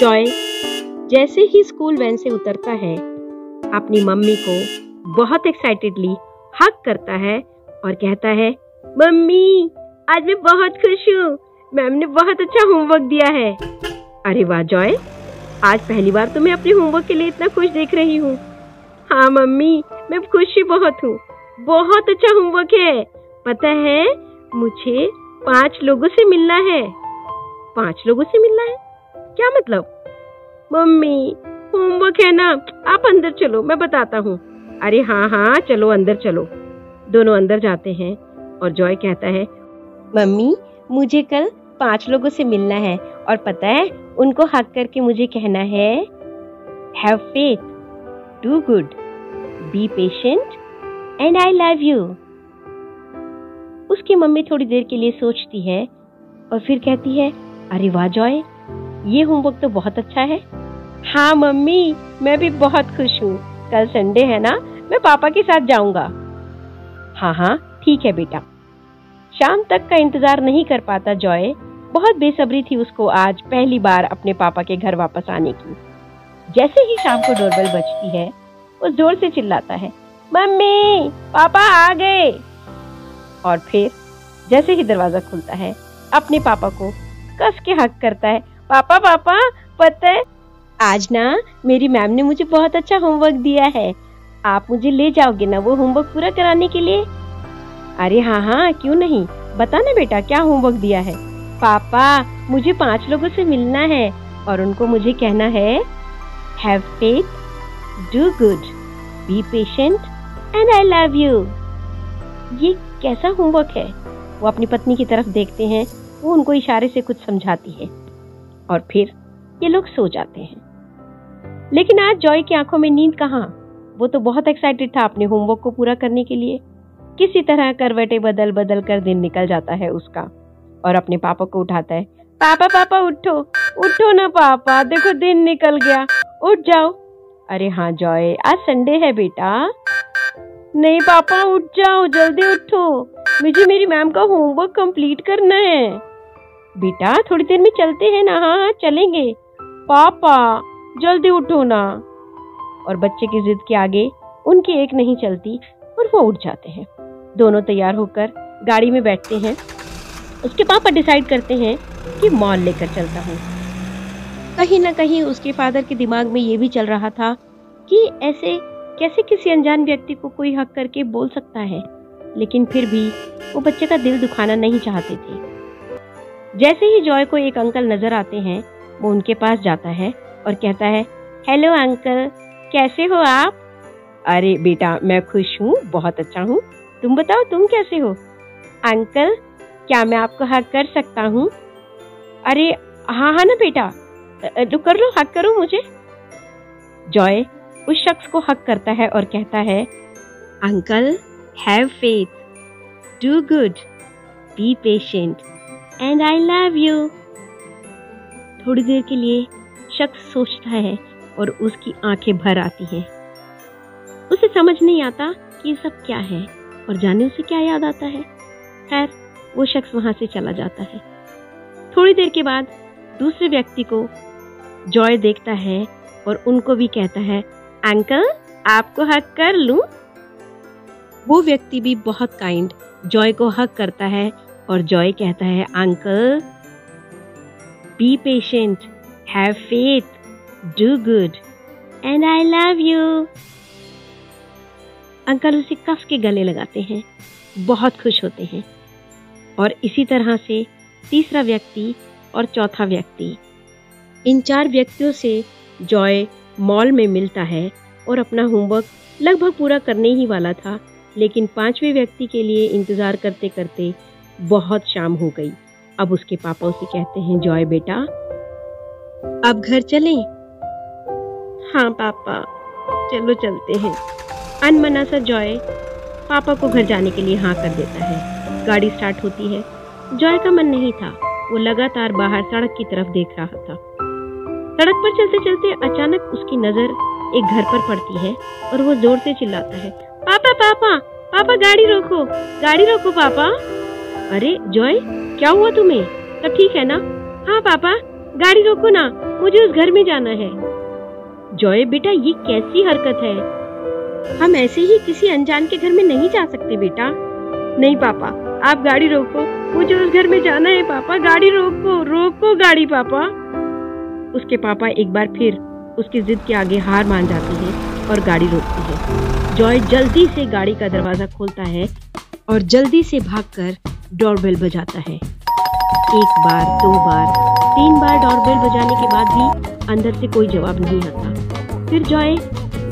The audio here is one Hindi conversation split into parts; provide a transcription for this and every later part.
जॉय, जैसे ही स्कूल वैन से उतरता है, अपनी मम्मी को बहुत एक्साइटेडली हक करता है और कहता है, मम्मी, आज मैं बहुत खुश हूँ। मैम ने बहुत अच्छा होमवर्क दिया है। अरे वाह, जॉय, आज पहली बार तो मैं अपने होमवर्क के लिए इतना खुश देख रही हूँ। हाँ मम्मी, मैं खुश ही बहुत हूँ। बहुत अच्छा होमवर्क है। पता है, मुझे पाँच लोगों से मिलना है। पाँच लोगों से मिलना है? क्या मतलब? मम्मी होमवर्क है ना? आप अंदर चलो, मैं बताता हूँ। अरे हाँ हाँ चलो, अंदर चलो। दोनों अंदर जाते हैं और जॉय कहता है, मम्मी, मुझे कल पाँच लोगों से मिलना है और पता है उनको हक करके मुझे कहना है have faith do good be patient and I love you उसकी मम्मी थोड़ी देर के लिए सोचती है और फिर कहती है, अरे वाह, जॉय ये होमवर्क तो बहुत अच्छा है। हाँ मम्मी, मैं भी बहुत खुश हूँ। कल संडे है ना? मैं पापा के साथ जाऊँगा। हाँ हाँ ठीक है बेटा। शाम तक का इंतज़ार नहीं कर पाता जॉय बहुत बेसब्री थी उसको आज पहली बार अपने पापा के घर वापस आने की। जैसे ही शाम को डोरबेल बजती है, वो ज़ोर से चिल्लाता है, मम्मी, पापा आ गए! और फिर जैसे ही दरवाज़ा खुलता है, अपने पापा को कस के हक करता है पापा पापा, पता है? आज ना, मेरी मैम ने मुझे बहुत अच्छा होमवर्क दिया है। आप मुझे ले जाओगे ना वो होमवर्क पूरा कराने के लिए? अरे हाँ हाँ क्यों नहीं? बता ना बेटा, क्या होमवर्क दिया है? पापा, मुझे पाँच लोगों से मिलना है और उनको मुझे कहना है have faith do good be patient and I love you ये कैसा होमवर्क है? वो अपनी पत्नी की तरफ़ देखते हैं, वो उनको इशारे से कुछ समझाती है। और फिर ये लोग सो जाते हैं। लेकिन आज जॉय की आँखों में नींद कहाँ? वो तो बहुत एक्साइटेड था अपने होमवर्क को पूरा करने के लिए। किसी तरह करवटे बदल बदल कर दिन निकल जाता है उसका। और अपने पापा को उठाता है, पापा पापा, उठो उठो ना पापा, देखो दिन निकल गया, उठ जाओ। अरे हाँ जॉय, आज संडे है बेटा। नहीं पापा, उठ जाओ, जल्दी उठो, मुझे मेरी मैम का होमवर्क कंप्लीट करना है। बेटा, थोड़ी देर में चलते हैं ना हाँ हाँ चलेंगे। पापा, जल्दी उठो ना। और बच्चे की जिद के आगे उनकी एक नहीं चलती और वो उठ जाते हैं। दोनों तैयार होकर गाड़ी में बैठते हैं। उसके पापा डिसाइड करते हैं कि मॉल लेकर चलता हूँ। कहीं ना कहीं उसके फादर के दिमाग में ये भी चल रहा था कि ऐसे कैसे किसी अनजान व्यक्ति को कोई हक करके बोल सकता है, लेकिन फिर भी वो बच्चे का दिल दुखाना नहीं चाहते थे। जैसे ही जॉय को एक अंकल नज़र आते हैं, वो उनके पास जाता है और कहता है हेलो अंकल कैसे हो आप? अरे बेटा, मैं खुश हूँ, बहुत अच्छा हूँ। तुम बताओ, तुम कैसे हो? अंकल क्या मैं आपको हक कर सकता हूँ? अरे हाँ हाँ ना बेटा। तो कर लो हक करो मुझे। जॉय उस शख्स को हक करता है और कहता है uncle have faith do good be patient and I love you थोड़ी देर के लिए शख्स सोचता है और उसकी आँखें भर आती हैं। उसे समझ नहीं आता कि ये सब क्या है और जाने उसे क्या याद आता है। खैर, वो शख्स वहाँ से चला जाता है। थोड़ी देर के बाद दूसरे व्यक्ति को जॉय देखता है और उनको भी कहता है, अंकल, आपको हक कर लूँ? वो व्यक्ति भी बहुत काइंड जॉय को हक करता है और जॉय कहता है, uncle be patient have faith do good and I love you uncle उसे कस के गले लगाते हैं, बहुत खुश होते हैं। और इसी तरह से तीसरा व्यक्ति और चौथा व्यक्ति। इन चार व्यक्तियों से जॉय मॉल में मिलता है और अपना होमवर्क लगभग पूरा करने ही वाला था, लेकिन पाँचवें व्यक्ति के लिए इंतज़ार करते करते बहुत शाम हो गई। अब उसके पापा उसे कहते हैं जॉय बेटा, अब घर चलें? हाँ पापा, चलो चलते हैं। अनमना सा जॉय पापा को घर जाने के लिए हाँ कर देता है। गाड़ी स्टार्ट होती है। जॉय का मन नहीं था। वो लगातार बाहर सड़क की तरफ़ देख रहा था। सड़क पर चलते चलते अचानक उसकी नज़र एक घर पर पड़ती है और वो ज़ोर से चिल्लाता है, पापा पापा पापा, गाड़ी रोको गाड़ी रोको पापा। अरे, जॉय, क्या हुआ तुम्हें? सब ठीक है ना? हाँ पापा, गाड़ी रोको ना, मुझे उस घर में जाना है। जॉय, बेटा, ये कैसी हरकत है? हम ऐसे ही किसी अनजान के घर में नहीं जा सकते, बेटा। नहीं, पापा, आप गाड़ी रोको, मुझे उस घर में जाना है, पापा, गाड़ी रोको रोको गाड़ी, पापा। उसके पापा एक बार फिर उसकी जिद के आगे हार मान जाते हैं और गाड़ी रोकती है। जॉय जल्दी से गाड़ी का दरवाज़ा खोलता है और जल्दी से भागकर डोरबेल बजाता है। एक बार, दो बार, तीन बार डोरबेल बजाने के बाद भी अंदर से कोई जवाब नहीं आता। फिर जॉय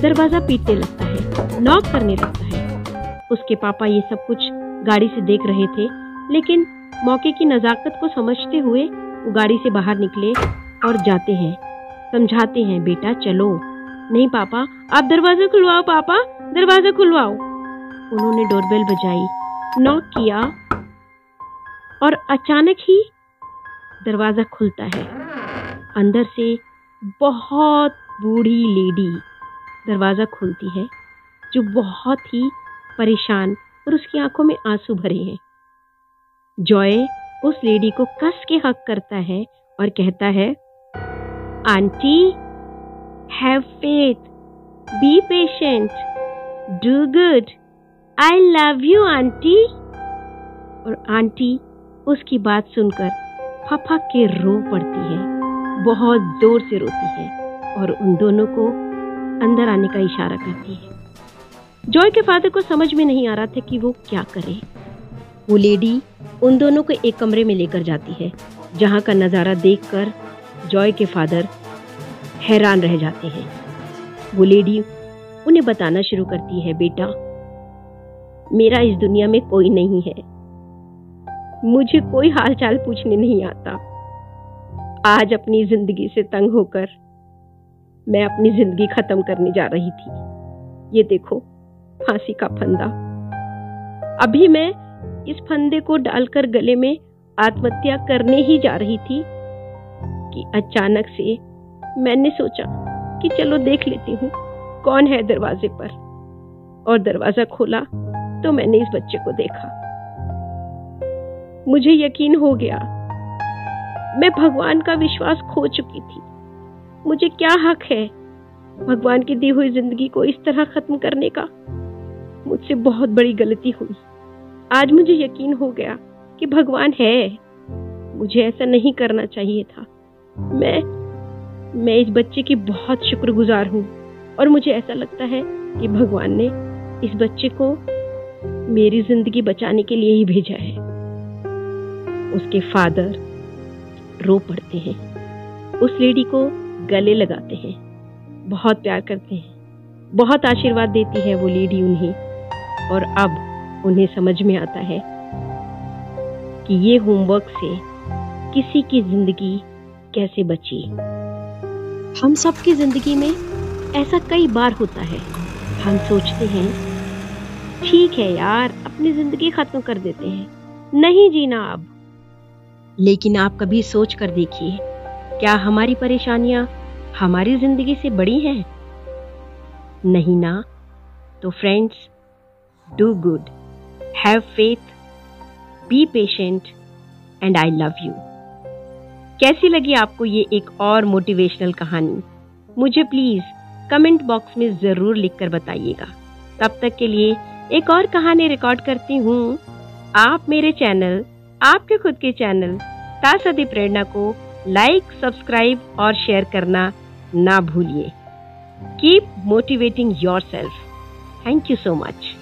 दरवाज़ा पीटने लगता है नॉक करने लगता है। उसके पापा ये सब कुछ गाड़ी से देख रहे थे, लेकिन मौके की नजाकत को समझते हुए वो गाड़ी से बाहर निकले और जाते हैं। समझाते हैं, बेटा, चलो। नहीं, पापा, आप दरवाज़ा खुलवाओ, पापा, दरवाज़ा खुलवाओ। उन्होंने डोरबेल बजाई नॉक किया और अचानक ही दरवाज़ा खुलता है। अंदर से बहुत बूढ़ी लेडी दरवाज़ा खोलती है, जो बहुत ही परेशान और उसकी आँखों में आँसू भरे हैं। जॉय उस लेडी को कस के हक करता है और कहता है, aunty have faith be patient do good I love you aunty. और आंटी उसकी बात सुनकर फफक के रो पड़ती है। बहुत ज़ोर से रोती है और उन दोनों को अंदर आने का इशारा करती है। जॉय के फादर को समझ में नहीं आ रहा था कि वो क्या करे। वो लेडी उन दोनों को एक कमरे में लेकर जाती है, जहाँ का नज़ारा देखकर जॉय के फादर हैरान रह जाते हैं। वो लेडी उन्हें बताना शुरू करती है, बेटा, मेरा इस दुनिया में कोई नहीं है। मुझे कोई हालचाल पूछने नहीं आता। आज अपनी ज़िंदगी से तंग होकर मैं अपनी ज़िंदगी खत्म करने जा रही थी। ये देखो, फांसी का फंदा। अभी मैं इस फंदे को डालकर गले में आत्महत्या करने ही जा रही थी कि अचानक से मैंने सोचा कि चलो देख लेती हूँ, कौन है दरवाजे पर? और दरवाज़ा खोला तो मैंने इस बच्चे को देखा। मुझे यकीन हो गया। मैं भगवान का विश्वास खो चुकी थी। मुझे क्या हक है भगवान की दी हुई ज़िंदगी को इस तरह खत्म करने का? मुझसे बहुत बड़ी गलती हुई। आज मुझे यकीन हो गया कि भगवान है। मुझे ऐसा नहीं करना चाहिए था। मैं मैं इस बच्चे की बहुत शुक्रगुजार हूँ और मुझे ऐसा लगता है कि भगवान ने इस बच्चे को मेरी ज़िंदगी बचाने के लिए ही भेजा है। उसके फादर रो पड़ते हैं। उस लेडी को गले लगाते हैं। बहुत प्यार करते हैं। बहुत आशीर्वाद देती है वो लेडी उन्हें। और अब उन्हें समझ में आता है कि ये होमवर्क से किसी की ज़िंदगी कैसे बची। हम सबकी ज़िंदगी में ऐसा कई बार होता है। हम सोचते हैं, ठीक है यार, अपनी ज़िंदगी खत्म कर देते हैं। नहीं जीना अब। लेकिन आप कभी सोच कर देखिए, क्या हमारी परेशानियाँ हमारी ज़िंदगी से बड़ी हैं? नहीं ना? तो friends do good have faith be patient and I love you कैसी लगी आपको ये एक और मोटिवेशनल कहानी? मुझे प्लीज़ कमेंट बॉक्स में ज़रूर लिखकर बताइएगा। तब तक के लिए एक और कहानी रिकॉर्ड करती हूँ। आप मेरे चैनल आपके खुद के चैनल तासदी प्रेरणा को लाइक सब्सक्राइब और शेयर करना ना भूलिए। Keep motivating yourself thank you so much